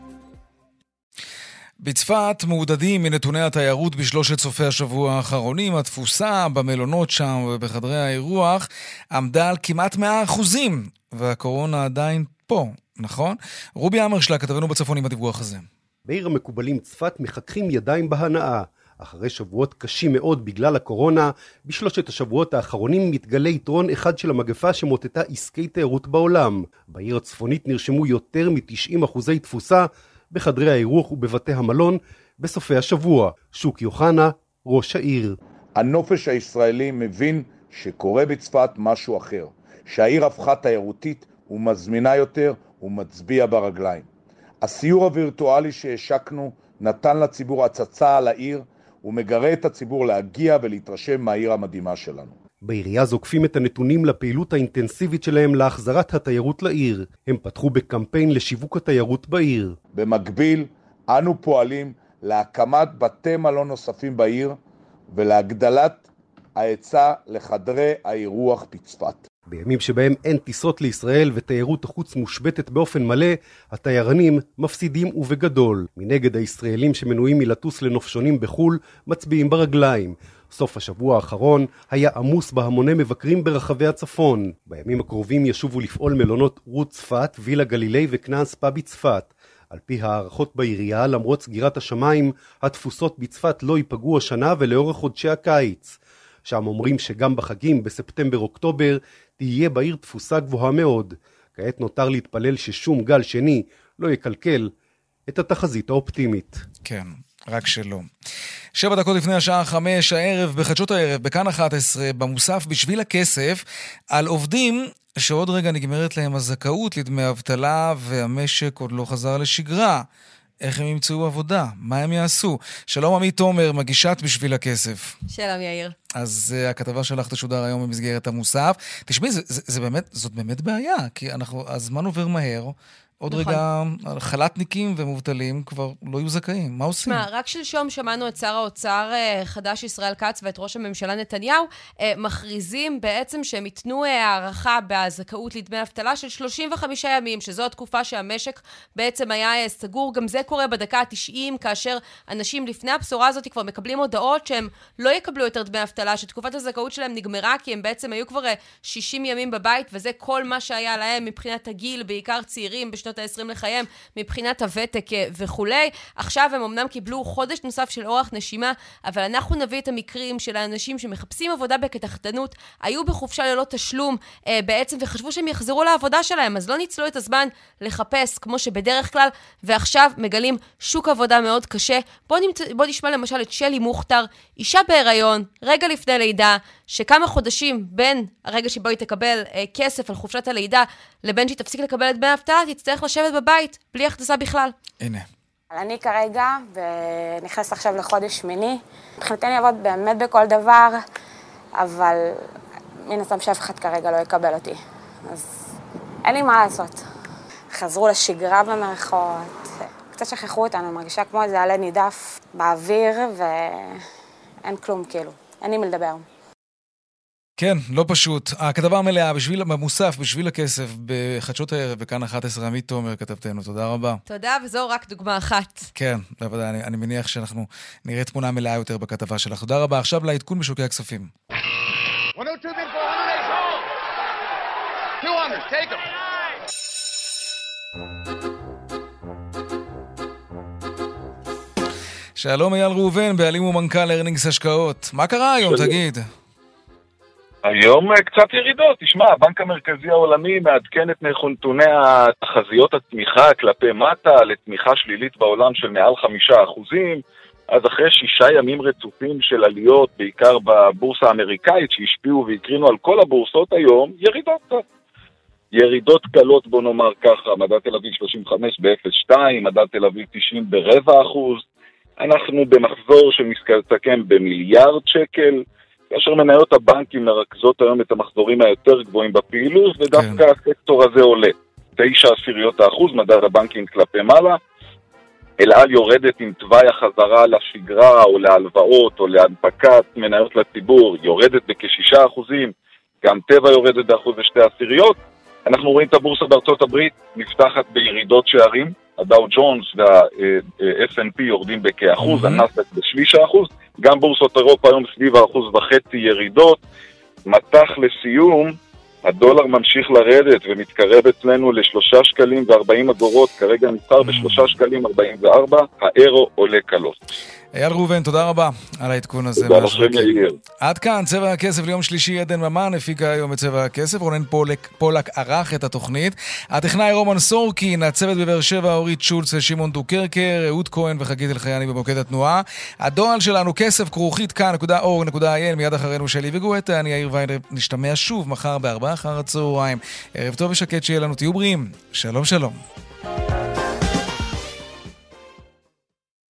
בצפת מעודדים מנתוני התיירות בשלושת סופי השבוע האחרונים. התפוסה במלונות שם ובחדרי האירוח עמדה על כמעט 100 אחוזים, והקורונה עדיין פה, נכון? רובי אמרשלה, כתבנו בצפון עם הדיווח הזה. בעיר המקובלים צפת מחככים ידיים בהנאה. אחרי שבועות קשים מאוד בגלל הקורונה, בשלושת השבועות האחרונים מתגלה יתרון אחד של המגפה שמוטטה עסקי תיירות בעולם. בעיר הצפונית נרשמו יותר מ-90 אחוזי תפוסה בחדרי האירוח ובבתי המלון בסופי השבוע. שוק יוחנה, ראש העיר. הנופש הישראלי מבין שקורה בצפת משהו אחר, שהעיר הפכה תיירותית ומזמינה יותר ומצביע ברגליים. הסיור הווירטואלי שהשקנו נתן לציבור הצצה על העיר ומגרה את הציבור להגיע ולהתרשם מהעיר המדהימה שלנו. בעירייה זוקפים את הנתונים לפעילות האינטנסיבית שלהם להחזרת התיירות לעיר. הם פתחו בקמפיין לשיווק התיירות בעיר. במקביל, אנו פועלים להקמת בתי מלון נוספים בעיר ולהגדלת ההיצע לחדרי האירוח בצפת. בימים שבהם אין טיסות לישראל ותיירות החוץ מושבתת באופן מלא, התיירנים מפסידים ובגדול. מנגד הישראלים שמנועים מלטוס לנופשונים בחו"ל מצביעים ברגליים. סוף השבוע האחרון היה עמוס בהמוני מבקרים ברחבי הצפון. בימים הקרובים ישובו לפעול מלונות רות צפת, וילה גלילי וכנען ספא בצפת. על פי הערכות בעירייה, למרות סגירת השמיים, התפוסות בצפת לא ייפגעו השנה ולאורך חודשי הקיץ. שם אומרים שגם בחגים, בספטמבר-אוקטובר, תהיה בעיר תפוסה גבוהה מאוד. כעת נותר להתפלל ששום גל שני לא יקלקל את התחזית האופטימית. כן, רק שלא. שבע דקות לפני השעה חמש הערב, בחדשות הערב, בכאן 11, במוסף בשביל הכסף, על עובדים שעוד רגע נגמרת להם הזכאות לדמי אבטלה והמשק עוד לא חזר לשגרה. איך הם ימצאו עבודה? מה הם יעשו? שלום עמית תומר, מגישת בשביל הכסף. שלום יאיר. אז uh, הכתבה שלך תשודר היום במסגרת המוסף. תשמעי, זה, זה, זה באמת, זאת באמת בעיה, כי אנחנו, הזמן עובר מהר. עוד נכון. רגע חל"תניקים ומובטלים כבר לא יהיו זכאים, מה עושים? מה, רק שלשום שמענו את שר האוצר אה, חדש ישראל כץ ואת ראש הממשלה נתניהו אה, מכריזים בעצם שהם ייתנו אה, הערכה בזכאות לדמי אבטלה של 35 ימים, שזו התקופה שהמשק בעצם היה סגור. גם זה קורה בדקה ה-90, כאשר אנשים לפני הבשורה הזאת כבר מקבלים הודעות שהם לא יקבלו יותר דמי אבטלה, שתקופת הזכאות שלהם נגמרה, כי הם בעצם היו כבר 60 ימים בבית, וזה כל מה שהיה להם מבחינת הגיל, בעיקר צעירים בשנות ה-20 לחייהם, מבחינת הוותק אה, וכולי. עכשיו הם אמנם קיבלו חודש נוסף של אורך נשימה, אבל אנחנו נביא את המקרים של האנשים שמחפשים עבודה בקטחתנות, היו בחופשה ללא תשלום אה, בעצם, וחשבו שהם יחזרו לעבודה שלהם, אז לא ניצלו את הזמן לחפש כמו שבדרך כלל, ועכשיו מגלים שוק עבודה מאוד קשה. בואו נמצ... בוא נשמע למשל את שלי מוכתר, אישה בהיריון, רגע לפני לידה, שכמה חודשים בין הרגע שבו היא תקבל אה, כסף על חופשת הלידה, לבין שהיא תפסיק לקבל את דמי האבטלה, תצטרך לשבת בבית, בלי הכנסה בכלל. הנה. אני כרגע, ונכנסת עכשיו לחודש שמיני, מבחינתי אני אעבוד באמת בכל דבר, אבל מן הסתם שאף אחד כרגע לא יקבל אותי. אז אין לי מה לעשות. חזרו לשגרה במרכאות, קצת שכחו אותנו, אני מרגישה כמו איזה עלה נידף באוויר, ואין כלום כאילו, אין לי מי לדבר. כן, לא פשוט. הכתבה המלאה בשביל, במוסף, בשביל הכסף, בחדשות הערב, בכאן 11, עמית תומר כתבתנו. תודה רבה. תודה, וזו רק דוגמה אחת. כן, בוודאי, אני, אני מניח שאנחנו נראה תמונה מלאה יותר בכתבה שלך. תודה רבה. עכשיו לעדכון בשוקי הכספים. 102, 200, take them. שלום אייל ראובן, בעלים ומנכ"ל ארנינגס השקעות. מה קרה היום, תגיד? היום אה, קצת ירידות. תשמע, הבנק המרכזי העולמי מעדכן את נתוני התחזיות התמיכה כלפי מטה לתמיכה שלילית בעולם של מעל חמישה אחוזים. אז אחרי שישה ימים רצופים של עליות, בעיקר בבורסה האמריקאית, שהשפיעו והקרינו על כל הבורסות היום, ירידות קצת. ירידות קלות, בוא נאמר ככה, מדד תל אביב 35 ב-0.2, מדד תל אביב 90 ברבע אחוז. אנחנו במחזור שמסתכם במיליארד שקל. כאשר מניות הבנקים מרכזות היום את המחזורים היותר גבוהים בפעילות, ודווקא כן. הסקטור הזה עולה. תשע עשיריות האחוז, מדד הבנקים כלפי מעלה. אל על יורדת עם תוואי החזרה לשגרה או להלוואות או להנפקת מניות לציבור, יורדת בכשישה אחוזים. גם טבע יורדת באחוז ושתי עשיריות. אנחנו רואים את הבורסה בארצות הברית נפתחת בירידות שערים, הדאו ג'ונס וה-S&P יורדים בכאחוז, mm-hmm. הנסדק בשליש האחוז, גם בורסות אירופה היום סביב האחוז וחצי ירידות. מטח לסיום, הדולר ממשיך לרדת ומתקרב אצלנו לשלושה שקלים וארבעים אגורות, כרגע נסחר בשלושה שקלים ארבעים וארבע, האירו עולה קלות. אייל ראובן, תודה רבה על העדכון הזה. תודה לכם, יאיר. עד כאן, צבע הכסף ליום שלישי, עדן ממן הפיקה היום את צבע הכסף, רונן פולק, פולק ערך את התוכנית. הטכנאי רומן סורקין, הצוות בבאר שבע, אורית שולץ ושמעון דוקרקר, אהוד כהן וחגית אלחייני במוקד התנועה. הדואל שלנו, כסף כרוכית kan.org.il, מיד אחרינו שלי וגואטה, אני יאיר ויינרב, נשתמע שוב מחר בארבעה אחר הצהריים. ערב טוב ושקט שיהיה לנו, תהיו בריאים. שלום שלום.